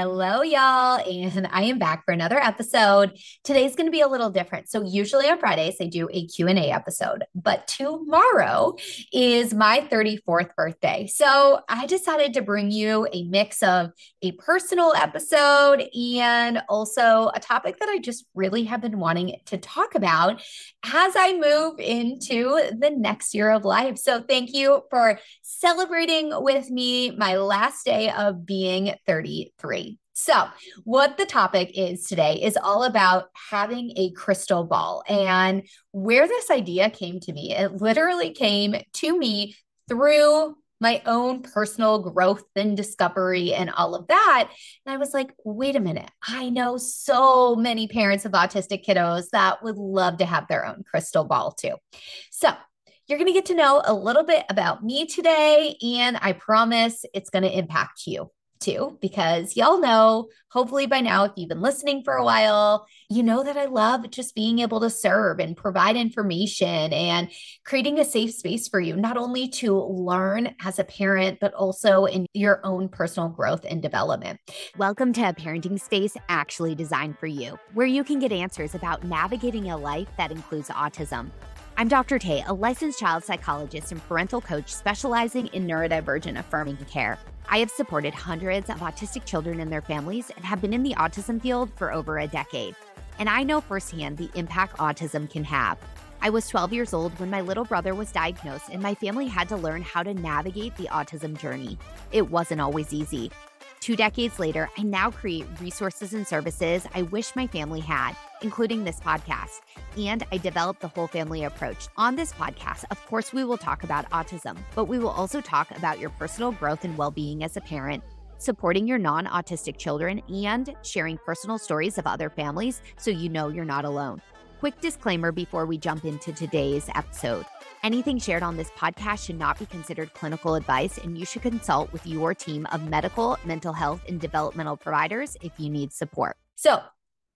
Hello, y'all, and I am back for another episode. Today's going to be a little different. So usually on Fridays I do a Q&A episode, but tomorrow is my 34th birthday. So I decided to bring you a mix of a personal episode and also a topic that I just really have been wanting to talk about as I move into the next year of life. So thank you for celebrating with me my last day of being 33. So, what the topic is today is all about having a crystal ball and where this idea came to me. It literally came to me through my own personal growth and discovery and all of that. And I was like, wait a minute. I know so many parents of autistic kiddos that would love to have their own crystal ball too. So, you're going to get to know a little bit about me today, and I promise it's going to impact you too, because y'all know, hopefully by now, if you've been listening for a while, you know that I love just being able to serve and provide information and creating a safe space for you, not only to learn as a parent, but also in your own personal growth and development. Welcome to a parenting space actually designed for you, where you can get answers about navigating a life that includes autism. I'm Dr. Tay, a licensed child psychologist and parental coach specializing in neurodivergent affirming care. I have supported hundreds of autistic children and their families and have been in the autism field for over a decade. And I know firsthand the impact autism can have. I was 12 years old when my little brother was diagnosed, and my family had to learn how to navigate the autism journey. It wasn't always easy. Two decades later, I now create resources and services I wish my family had, including this podcast. And I developed the whole family approach. On this podcast, of course, we will talk about autism, but we will also talk about your personal growth and well being as a parent, supporting your non autistic children, and sharing personal stories of other families so you know you're not alone. Quick disclaimer before we jump into today's episode. Anything shared on this podcast should not be considered clinical advice, and you should consult with your team of medical, mental health, and developmental providers if you need support. So,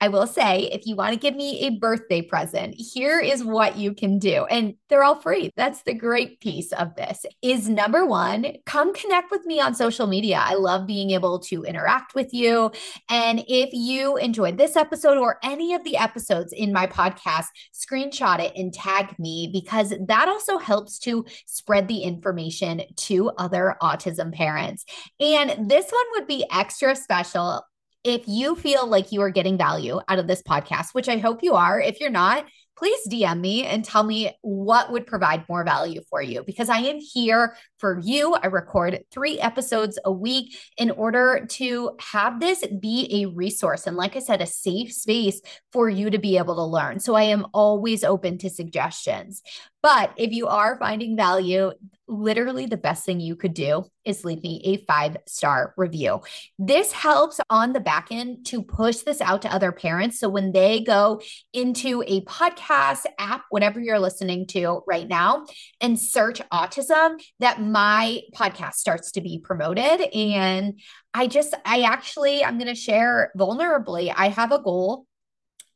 I will say, if you want to give me a birthday present, here is what you can do. And they're all free. That's the great piece of this is number one, come connect with me on social media. I love being able to interact with you. And if you enjoyed this episode or any of the episodes in my podcast, screenshot it and tag me because that also helps to spread the information to other autism parents. And this one would be extra special if you feel like you are getting value out of this podcast, which I hope you are, if you're not, please DM me and tell me what would provide more value for you because I am here for you. I record three episodes a week in order to have this be a resource. And like I said, a safe space for you to be able to learn. So I am always open to suggestions. But if you are finding value, literally the best thing you could do is leave me a five star review. This helps on the back end to push this out to other parents. So when they go into a podcast app, whatever you're listening to right now, and search autism, that my podcast starts to be promoted. And I just, I actually, I'm going to share vulnerably, I have a goal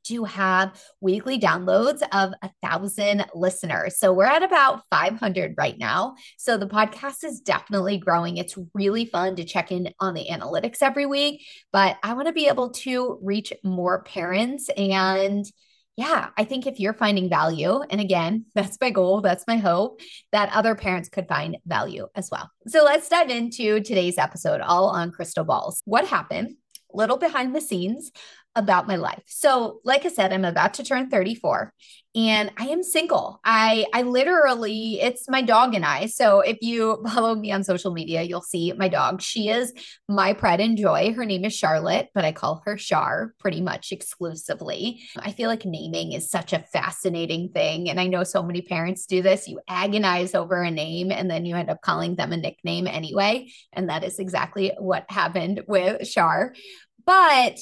to have weekly downloads of a thousand listeners. So we're at about 500 right now. So the podcast is definitely growing. It's really fun to check in on the analytics every week, but I want to be able to reach more parents and yeah, I think if you're finding value, and again, that's my goal, that's my hope, that other parents could find value as well. So let's dive into today's episode, all on crystal balls. What happened? Little behind the scenes about my life. So, like I said, I'm about to turn 34 and I am single. I I literally it's my dog and I. So, if you follow me on social media, you'll see my dog. She is my pride and joy. Her name is Charlotte, but I call her Char pretty much exclusively. I feel like naming is such a fascinating thing and I know so many parents do this. You agonize over a name and then you end up calling them a nickname anyway, and that is exactly what happened with Char. But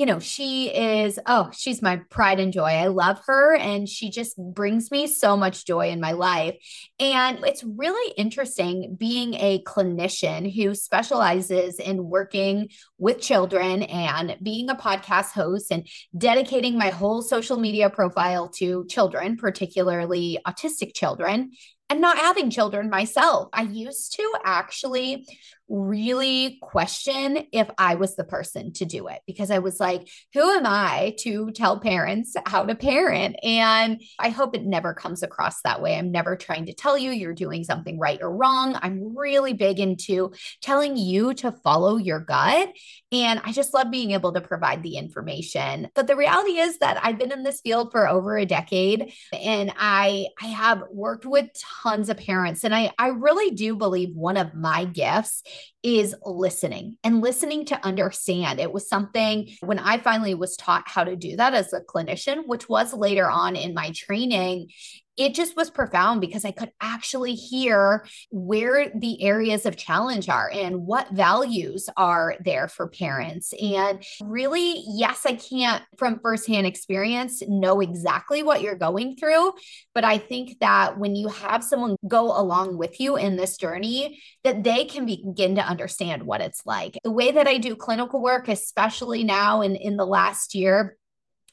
you know, she is, oh, she's my pride and joy. I love her and she just brings me so much joy in my life. And it's really interesting being a clinician who specializes in working with children and being a podcast host and dedicating my whole social media profile to children, particularly autistic children and not having children myself. I used to actually really question if I was the person to do it because I was like, who am I to tell parents how to parent? And I hope it never comes across that way. I'm never trying to tell you you're doing something right or wrong. I'm really big into telling you to follow your gut. And I just love being able to provide the information. But the reality is that I've been in this field for over a decade and I I have worked with tons of parents and I I really do believe one of my gifts is listening and listening to understand. It was something when I finally was taught how to do that as a clinician, which was later on in my training, it just was profound because I could actually hear where the areas of challenge are and what values are there for parents. And really, yes, I can't from firsthand experience know exactly what you're going through, but I think that when you have someone go along with you in this journey, that they can begin to understand what it's like. The way that I do clinical work, especially now in, in the last year,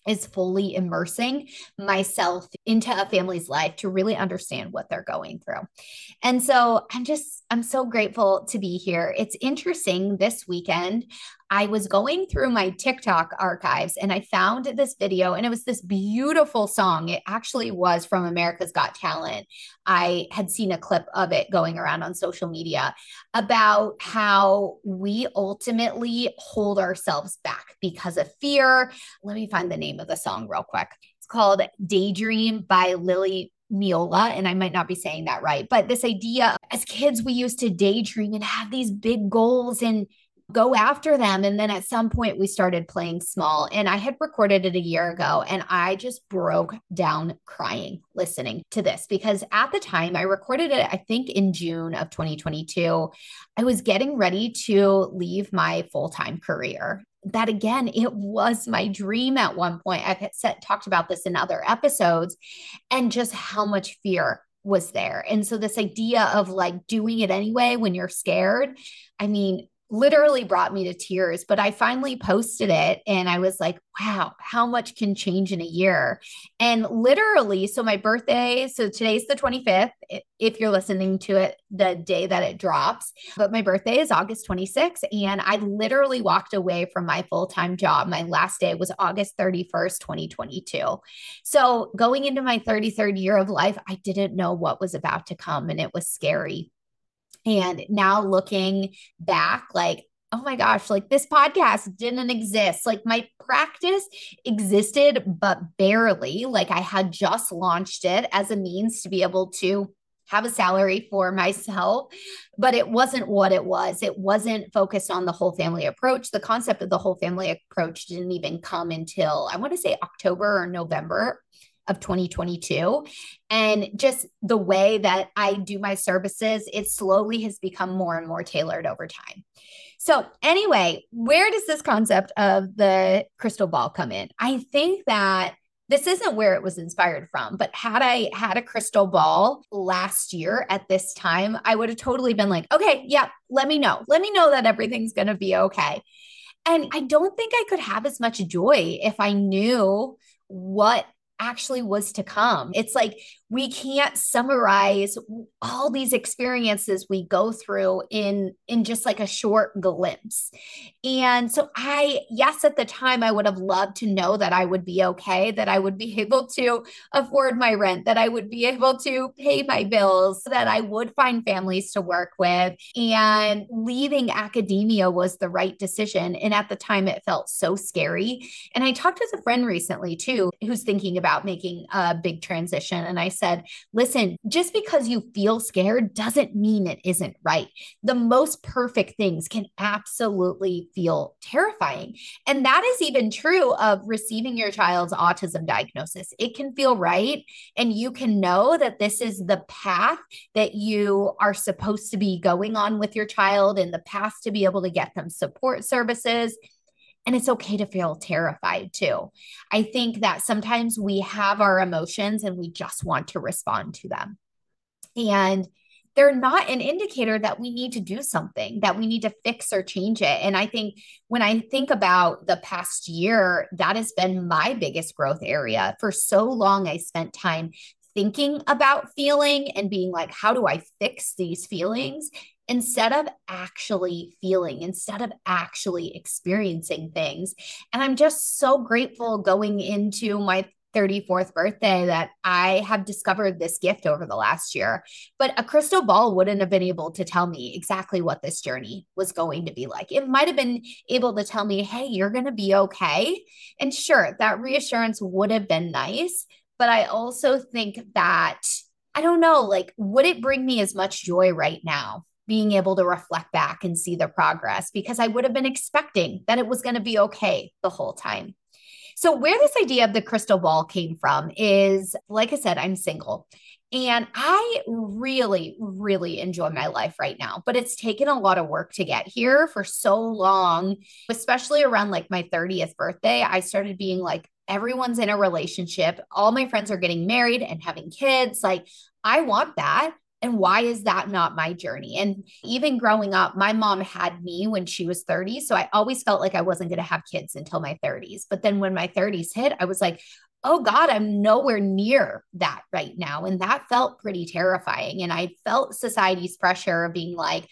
is fully immersing myself into a family's life to really understand what they're going through. And so I'm just, I'm so grateful to be here. It's interesting this weekend. I was going through my TikTok archives and I found this video, and it was this beautiful song. It actually was from America's Got Talent. I had seen a clip of it going around on social media about how we ultimately hold ourselves back because of fear. Let me find the name of the song real quick. It's called Daydream by Lily Meola, and I might not be saying that right, but this idea as kids, we used to daydream and have these big goals and go after them. And then at some point, we started playing small. And I had recorded it a year ago, and I just broke down crying listening to this because at the time I recorded it, I think in June of 2022, I was getting ready to leave my full time career that again it was my dream at one point i've said, talked about this in other episodes and just how much fear was there and so this idea of like doing it anyway when you're scared i mean literally brought me to tears. But I finally posted it and I was like, wow, how much can change in a year? And literally, so my birthday, so today's the 25th, if you're listening to it the day that it drops, but my birthday is August 26th. And I literally walked away from my full time job. My last day was August 31st, 2022. So going into my 33rd year of life, I didn't know what was about to come and it was scary. And now looking back, like, oh my gosh, like this podcast didn't exist. Like my practice existed, but barely. Like I had just launched it as a means to be able to have a salary for myself, but it wasn't what it was. It wasn't focused on the whole family approach. The concept of the whole family approach didn't even come until I want to say October or November of 2022. And just the way that I do my services, it slowly has become more and more tailored over time. So, anyway, where does this concept of the crystal ball come in? I think that this isn't where it was inspired from, but had I had a crystal ball last year at this time, I would have totally been like, okay, yeah, let me know. Let me know that everything's going to be okay. And I don't think I could have as much joy if I knew what actually was to come. It's like we can't summarize all these experiences we go through in in just like a short glimpse. And so I yes at the time I would have loved to know that I would be okay, that I would be able to afford my rent, that I would be able to pay my bills, that I would find families to work with and leaving academia was the right decision and at the time it felt so scary. And I talked with a friend recently too who's thinking about making a big transition and I said, listen, just because you feel scared doesn't mean it isn't right. The most perfect things can absolutely feel terrifying. And that is even true of receiving your child's autism diagnosis. It can feel right. And you can know that this is the path that you are supposed to be going on with your child and the path to be able to get them support services and it's okay to feel terrified too. I think that sometimes we have our emotions and we just want to respond to them. And they're not an indicator that we need to do something, that we need to fix or change it. And I think when I think about the past year, that has been my biggest growth area. For so long, I spent time thinking about feeling and being like, how do I fix these feelings? Instead of actually feeling, instead of actually experiencing things. And I'm just so grateful going into my 34th birthday that I have discovered this gift over the last year. But a crystal ball wouldn't have been able to tell me exactly what this journey was going to be like. It might have been able to tell me, hey, you're going to be okay. And sure, that reassurance would have been nice. But I also think that, I don't know, like, would it bring me as much joy right now? Being able to reflect back and see the progress because I would have been expecting that it was going to be okay the whole time. So, where this idea of the crystal ball came from is like I said, I'm single. And I really, really enjoy my life right now, but it's taken a lot of work to get here for so long, especially around like my 30th birthday. I started being like, everyone's in a relationship. All my friends are getting married and having kids. Like, I want that. And why is that not my journey? And even growing up, my mom had me when she was 30. So I always felt like I wasn't going to have kids until my 30s. But then when my 30s hit, I was like, oh God, I'm nowhere near that right now. And that felt pretty terrifying. And I felt society's pressure of being like,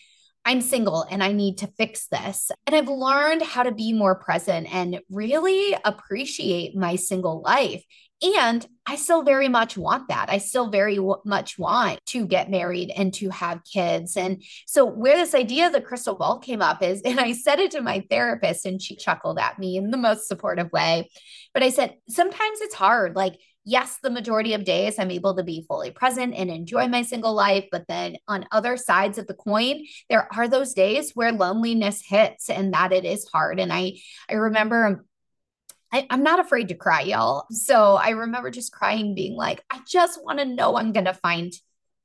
I'm single and I need to fix this. And I've learned how to be more present and really appreciate my single life and I still very much want that. I still very w- much want to get married and to have kids. And so, where this idea of the crystal ball came up is, and I said it to my therapist, and she chuckled at me in the most supportive way. But I said, sometimes it's hard. Like, yes, the majority of days I'm able to be fully present and enjoy my single life. But then on other sides of the coin, there are those days where loneliness hits and that it is hard. And I, I remember I, am not afraid to cry, y'all. So I remember just crying, being like, I just want to know I'm going to find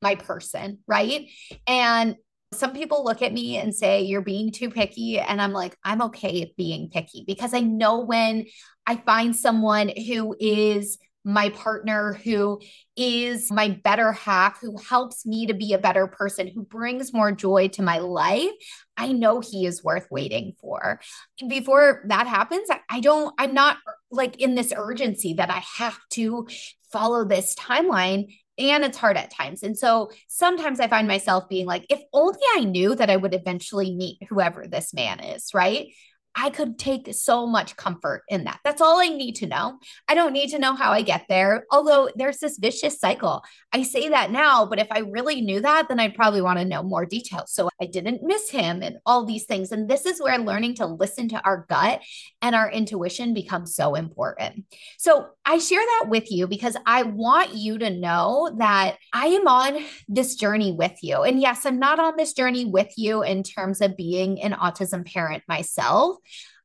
my person. Right. And some people look at me and say, You're being too picky. And I'm like, I'm okay with being picky because I know when I find someone who is my partner who is my better half, who helps me to be a better person, who brings more joy to my life, I know he is worth waiting for. Before that happens, I don't, I'm not like in this urgency that I have to follow this timeline. And it's hard at times. And so sometimes I find myself being like, if only I knew that I would eventually meet whoever this man is, right? I could take so much comfort in that. That's all I need to know. I don't need to know how I get there. Although there's this vicious cycle. I say that now, but if I really knew that, then I'd probably want to know more details. So I didn't miss him and all these things. And this is where learning to listen to our gut and our intuition becomes so important. So I share that with you because I want you to know that I am on this journey with you. And yes, I'm not on this journey with you in terms of being an autism parent myself.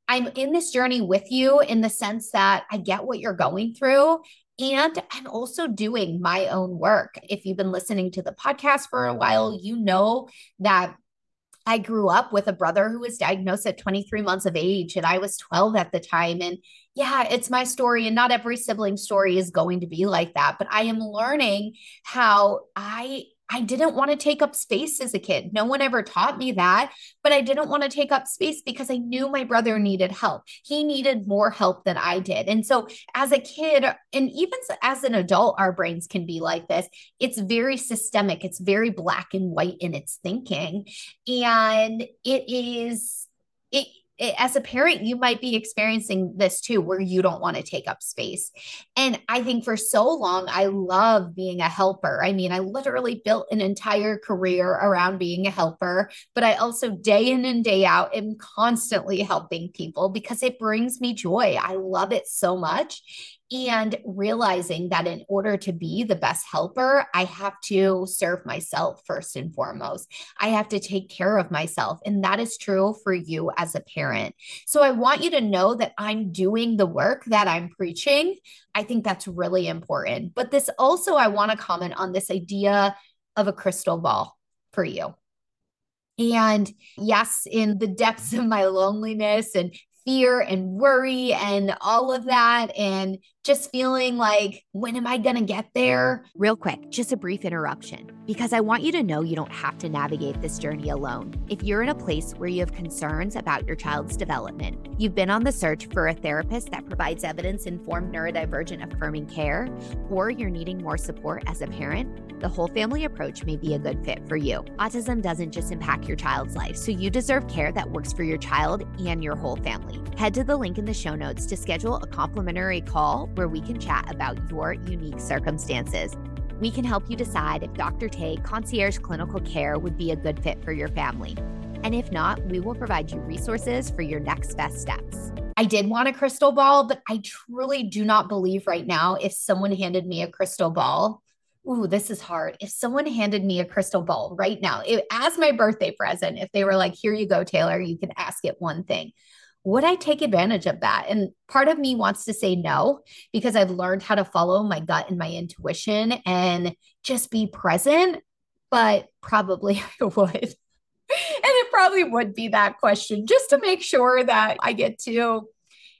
I'm in this journey with you in the sense that I get what you're going through. And I'm also doing my own work. If you've been listening to the podcast for a while, you know that I grew up with a brother who was diagnosed at 23 months of age, and I was 12 at the time. And yeah, it's my story, and not every sibling story is going to be like that. But I am learning how I I didn't want to take up space as a kid. No one ever taught me that, but I didn't want to take up space because I knew my brother needed help. He needed more help than I did. And so, as a kid, and even as an adult, our brains can be like this. It's very systemic, it's very black and white in its thinking. And it is, it, as a parent, you might be experiencing this too, where you don't want to take up space. And I think for so long, I love being a helper. I mean, I literally built an entire career around being a helper, but I also day in and day out am constantly helping people because it brings me joy. I love it so much and realizing that in order to be the best helper, I have to serve myself first and foremost. I have to take care of myself. And that is true for you as a parent. So I want you to know that I'm doing the work that I'm preaching. I think that's really important. But this also, I want to comment on this idea of a crystal ball for you. And yes, in the depths of my loneliness and fear and worry and all of that and just feeling like, when am I going to get there? Real quick, just a brief interruption, because I want you to know you don't have to navigate this journey alone. If you're in a place where you have concerns about your child's development, you've been on the search for a therapist that provides evidence informed neurodivergent affirming care, or you're needing more support as a parent, the whole family approach may be a good fit for you. Autism doesn't just impact your child's life, so you deserve care that works for your child and your whole family. Head to the link in the show notes to schedule a complimentary call where we can chat about your unique circumstances. We can help you decide if Dr. Tay concierge clinical care would be a good fit for your family. And if not, we will provide you resources for your next best steps. I did want a crystal ball, but I truly do not believe right now if someone handed me a crystal ball. Ooh, this is hard. If someone handed me a crystal ball right now, it, as my birthday present, if they were like, here you go, Taylor, you can ask it one thing would I take advantage of that? And part of me wants to say no because I've learned how to follow my gut and my intuition and just be present, but probably I would. and it probably would be that question just to make sure that I get to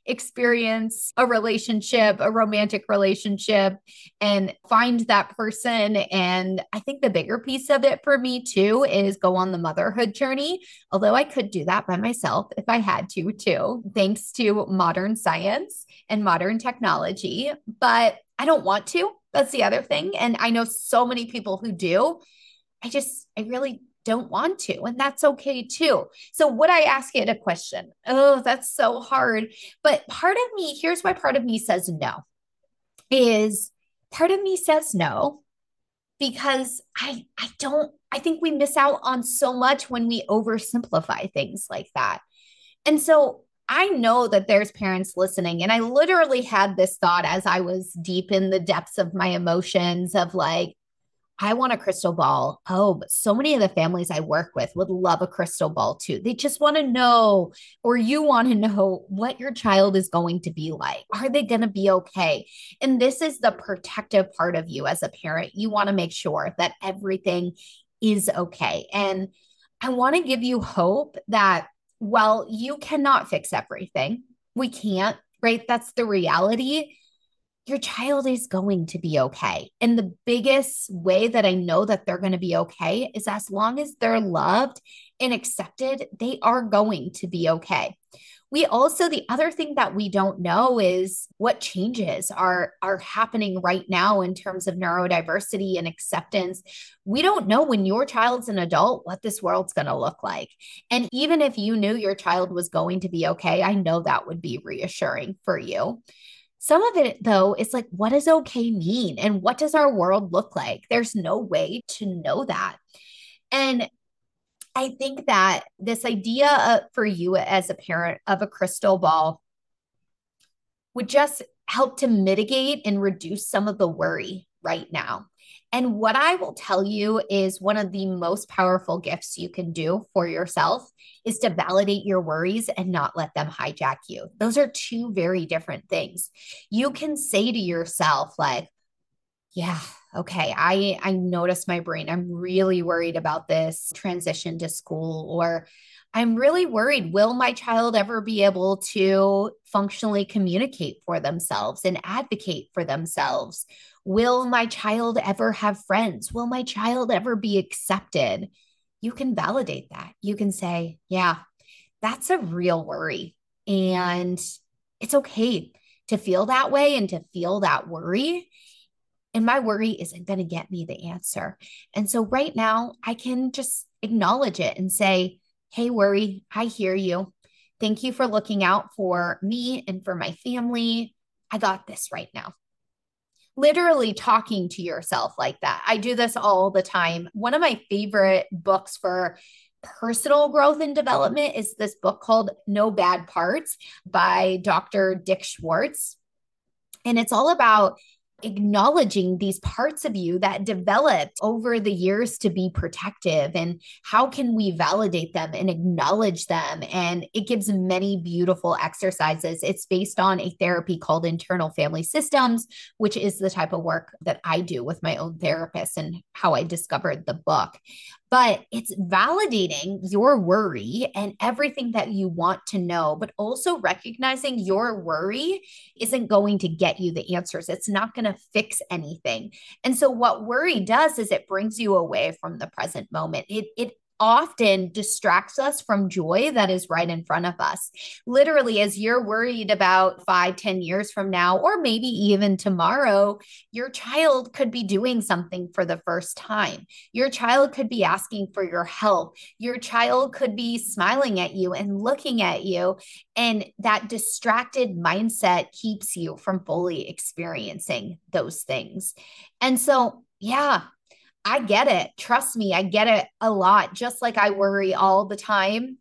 experience a relationship, a romantic relationship, and find that person. And I think the bigger piece of it for me too is go on the motherhood journey. Although I could do that by myself if I had to, too, thanks to modern science and modern technology. But I don't want to. That's the other thing. And I know so many people who do. I just, I really don't want to, and that's okay too. So, would I ask it a question? Oh, that's so hard. But part of me, here's why part of me says no is part of me says no because I I don't I think we miss out on so much when we oversimplify things like that. And so I know that there's parents listening and I literally had this thought as I was deep in the depths of my emotions of like I want a crystal ball. Oh, but so many of the families I work with would love a crystal ball too. They just want to know, or you want to know what your child is going to be like. Are they going to be okay? And this is the protective part of you as a parent. You want to make sure that everything is okay. And I want to give you hope that, well, you cannot fix everything. We can't, right? That's the reality your child is going to be okay. And the biggest way that I know that they're going to be okay is as long as they're loved and accepted, they are going to be okay. We also the other thing that we don't know is what changes are are happening right now in terms of neurodiversity and acceptance. We don't know when your child's an adult what this world's going to look like. And even if you knew your child was going to be okay, I know that would be reassuring for you. Some of it, though, is like, what does okay mean? And what does our world look like? There's no way to know that. And I think that this idea of, for you as a parent of a crystal ball would just help to mitigate and reduce some of the worry right now. And what I will tell you is one of the most powerful gifts you can do for yourself is to validate your worries and not let them hijack you. Those are two very different things. You can say to yourself, like, yeah, okay, I I notice my brain. I'm really worried about this transition to school or I'm really worried will my child ever be able to functionally communicate for themselves and advocate for themselves? Will my child ever have friends? Will my child ever be accepted? You can validate that. You can say, yeah, that's a real worry. And it's okay to feel that way and to feel that worry. And my worry isn't going to get me the answer. And so right now, I can just acknowledge it and say, hey, worry, I hear you. Thank you for looking out for me and for my family. I got this right now literally talking to yourself like that. I do this all the time. One of my favorite books for personal growth and development is this book called No Bad Parts by Dr. Dick Schwartz. And it's all about acknowledging these parts of you that developed over the years to be protective and how can we validate them and acknowledge them? And it gives many beautiful exercises. It's based on a therapy called internal family systems which is the type of work that I do with my own therapist and how I discovered the book but it's validating your worry and everything that you want to know, but also recognizing your worry isn't going to get you the answers. It's not going to fix anything. And so, what worry does is it brings you away from the present moment. It, it often distracts us from joy that is right in front of us. Literally, as you're worried about five, ten years from now, or maybe even tomorrow, your child could be doing something for the first time. Your child could be asking for your help. Your child could be smiling at you and looking at you. And that distracted mindset keeps you from fully experiencing those things. And so, yeah, I get it. Trust me, I get it a lot. Just like I worry all the time.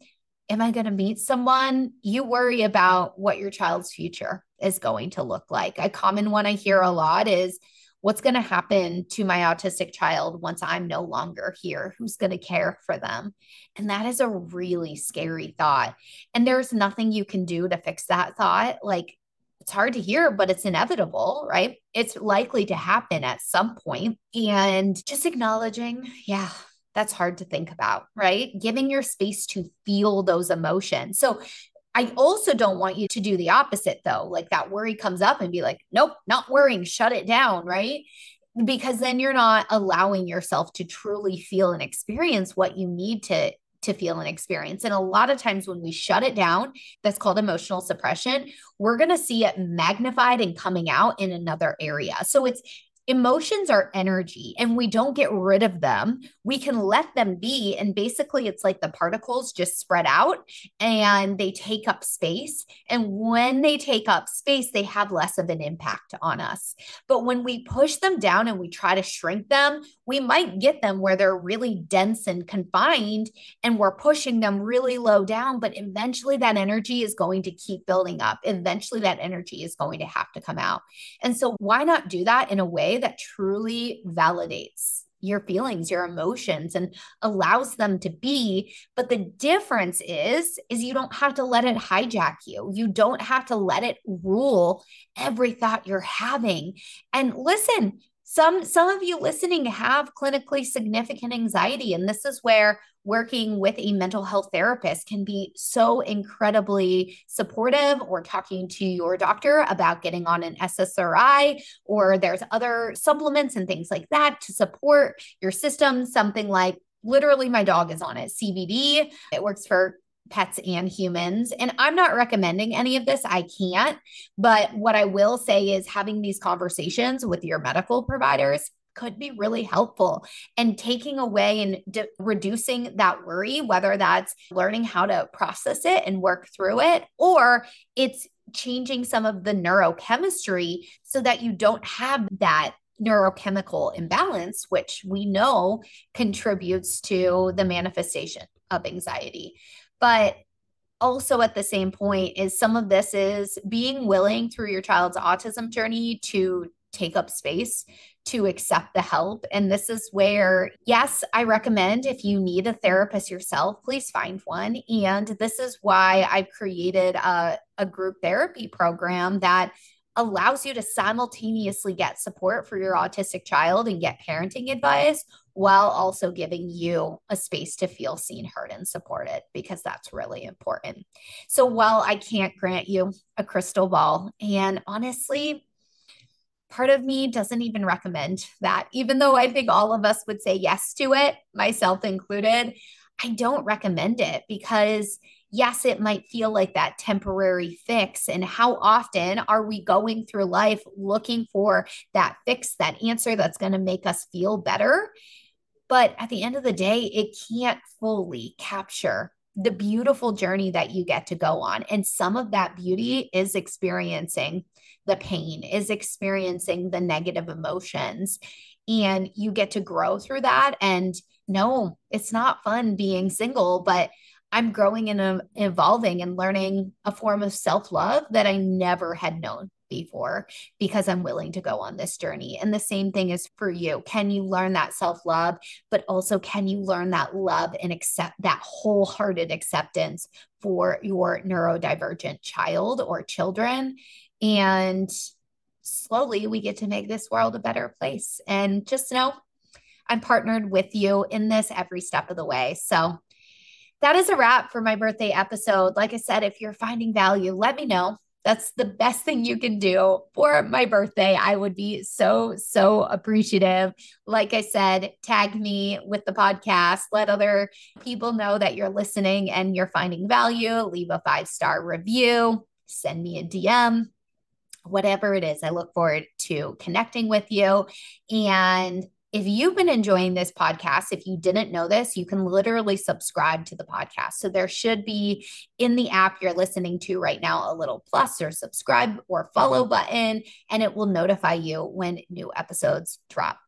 Am I going to meet someone? You worry about what your child's future is going to look like. A common one I hear a lot is what's going to happen to my autistic child once I'm no longer here? Who's going to care for them? And that is a really scary thought. And there's nothing you can do to fix that thought. Like it's hard to hear, but it's inevitable, right? It's likely to happen at some point. And just acknowledging, yeah, that's hard to think about, right? Giving your space to feel those emotions. So I also don't want you to do the opposite though. Like that worry comes up and be like, nope, not worrying, shut it down, right? Because then you're not allowing yourself to truly feel and experience what you need to to feel and experience. And a lot of times when we shut it down, that's called emotional suppression, we're going to see it magnified and coming out in another area. So it's emotions are energy and we don't get rid of them. We can let them be. And basically, it's like the particles just spread out and they take up space. And when they take up space, they have less of an impact on us. But when we push them down and we try to shrink them, we might get them where they're really dense and confined and we're pushing them really low down. But eventually, that energy is going to keep building up. Eventually, that energy is going to have to come out. And so, why not do that in a way? That truly validates your feelings your emotions and allows them to be. But the difference is is you don't have to let it hijack you. You don't have to let it rule every thought you're having. And listen some some of you listening have clinically significant anxiety and this is where working with a mental health therapist can be so incredibly supportive or talking to your doctor about getting on an SSRI or there's other supplements and things like that to support your system something like literally my dog is on it CBD it works for pets and humans. And I'm not recommending any of this. I can't. But what I will say is having these conversations with your medical providers could be really helpful and taking away and de- reducing that worry, whether that's learning how to process it and work through it, or it's changing some of the neurochemistry so that you don't have that neurochemical imbalance, which we know contributes to the manifestation of anxiety. But also at the same point is some of this is being willing through your child's autism journey to take up space to accept the help. And this is where, yes, I recommend if you need a therapist yourself, please find one. And this is why I've created a, a group therapy program that allows you to simultaneously get support for your autistic child and get parenting advice while also giving you a space to feel seen, heard, and supported, because that's really important. So, while I can't grant you a crystal ball, and honestly, part of me doesn't even recommend that, even though I think all of us would say yes to it, myself included, I don't recommend it because yes, it might feel like that temporary fix. And how often are we going through life looking for that fix, that answer that's going to make us feel better? But at the end of the day, it can't fully capture the beautiful journey that you get to go on. And some of that beauty is experiencing the pain, is experiencing the negative emotions. And you get to grow through that. And no, it's not fun being single, but I'm growing and um, evolving and learning a form of self love that I never had known before because I'm willing to go on this journey. And the same thing is for you. Can you learn that self love, but also can you learn that love and accept that wholehearted acceptance for your neurodivergent child or children? And slowly we get to make this world a better place. And just know I'm partnered with you in this every step of the way. So that is a wrap for my birthday episode. Like I said, if you're finding value, let me know. That's the best thing you can do for my birthday. I would be so, so appreciative. Like I said, tag me with the podcast. Let other people know that you're listening and you're finding value. Leave a five star review, send me a DM, whatever it is. I look forward to connecting with you. And if you've been enjoying this podcast, if you didn't know this, you can literally subscribe to the podcast. So there should be in the app you're listening to right now a little plus or subscribe or follow button, and it will notify you when new episodes drop.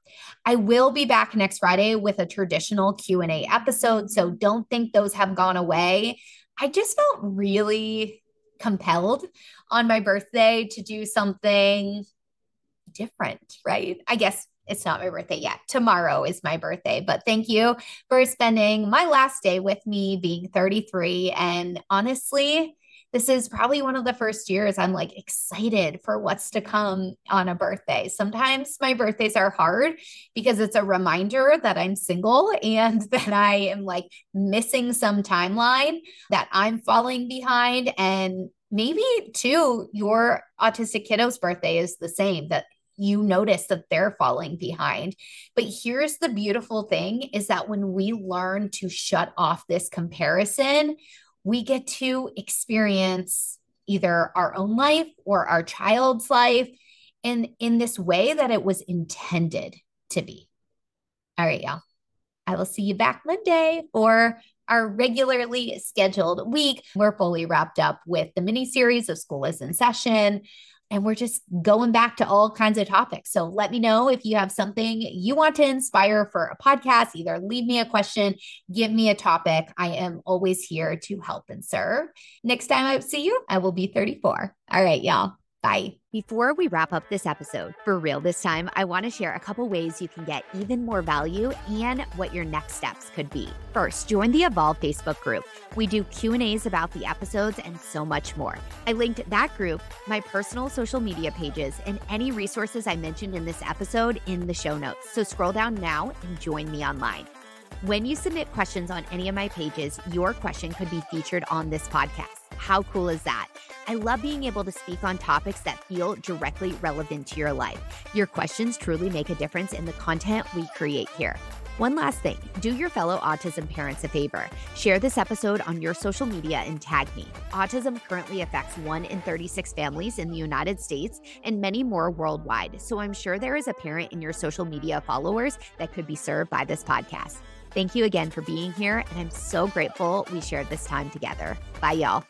I will be back next Friday with a traditional Q&A episode, so don't think those have gone away. I just felt really compelled on my birthday to do something different, right? I guess it's not my birthday yet. Tomorrow is my birthday. But thank you for spending my last day with me being 33. And honestly, this is probably one of the first years I'm like excited for what's to come on a birthday. Sometimes my birthdays are hard because it's a reminder that I'm single and that I am like missing some timeline, that I'm falling behind. And maybe too, your autistic kiddo's birthday is the same, that you notice that they're falling behind. But here's the beautiful thing is that when we learn to shut off this comparison, we get to experience either our own life or our child's life and in this way that it was intended to be. All right, y'all. I will see you back Monday for our regularly scheduled week. We're fully wrapped up with the mini series of School is in Session and we're just going back to all kinds of topics. So let me know if you have something you want to inspire for a podcast. Either leave me a question, give me a topic. I am always here to help and serve. Next time I see you, I will be 34. All right, y'all. Bye. Before we wrap up this episode, for real this time, I want to share a couple ways you can get even more value and what your next steps could be. First, join the Evolve Facebook group. We do Q&As about the episodes and so much more. I linked that group, my personal social media pages, and any resources I mentioned in this episode in the show notes. So scroll down now and join me online. When you submit questions on any of my pages, your question could be featured on this podcast. How cool is that? I love being able to speak on topics that feel directly relevant to your life. Your questions truly make a difference in the content we create here. One last thing do your fellow autism parents a favor. Share this episode on your social media and tag me. Autism currently affects 1 in 36 families in the United States and many more worldwide. So I'm sure there is a parent in your social media followers that could be served by this podcast. Thank you again for being here, and I'm so grateful we shared this time together. Bye, y'all.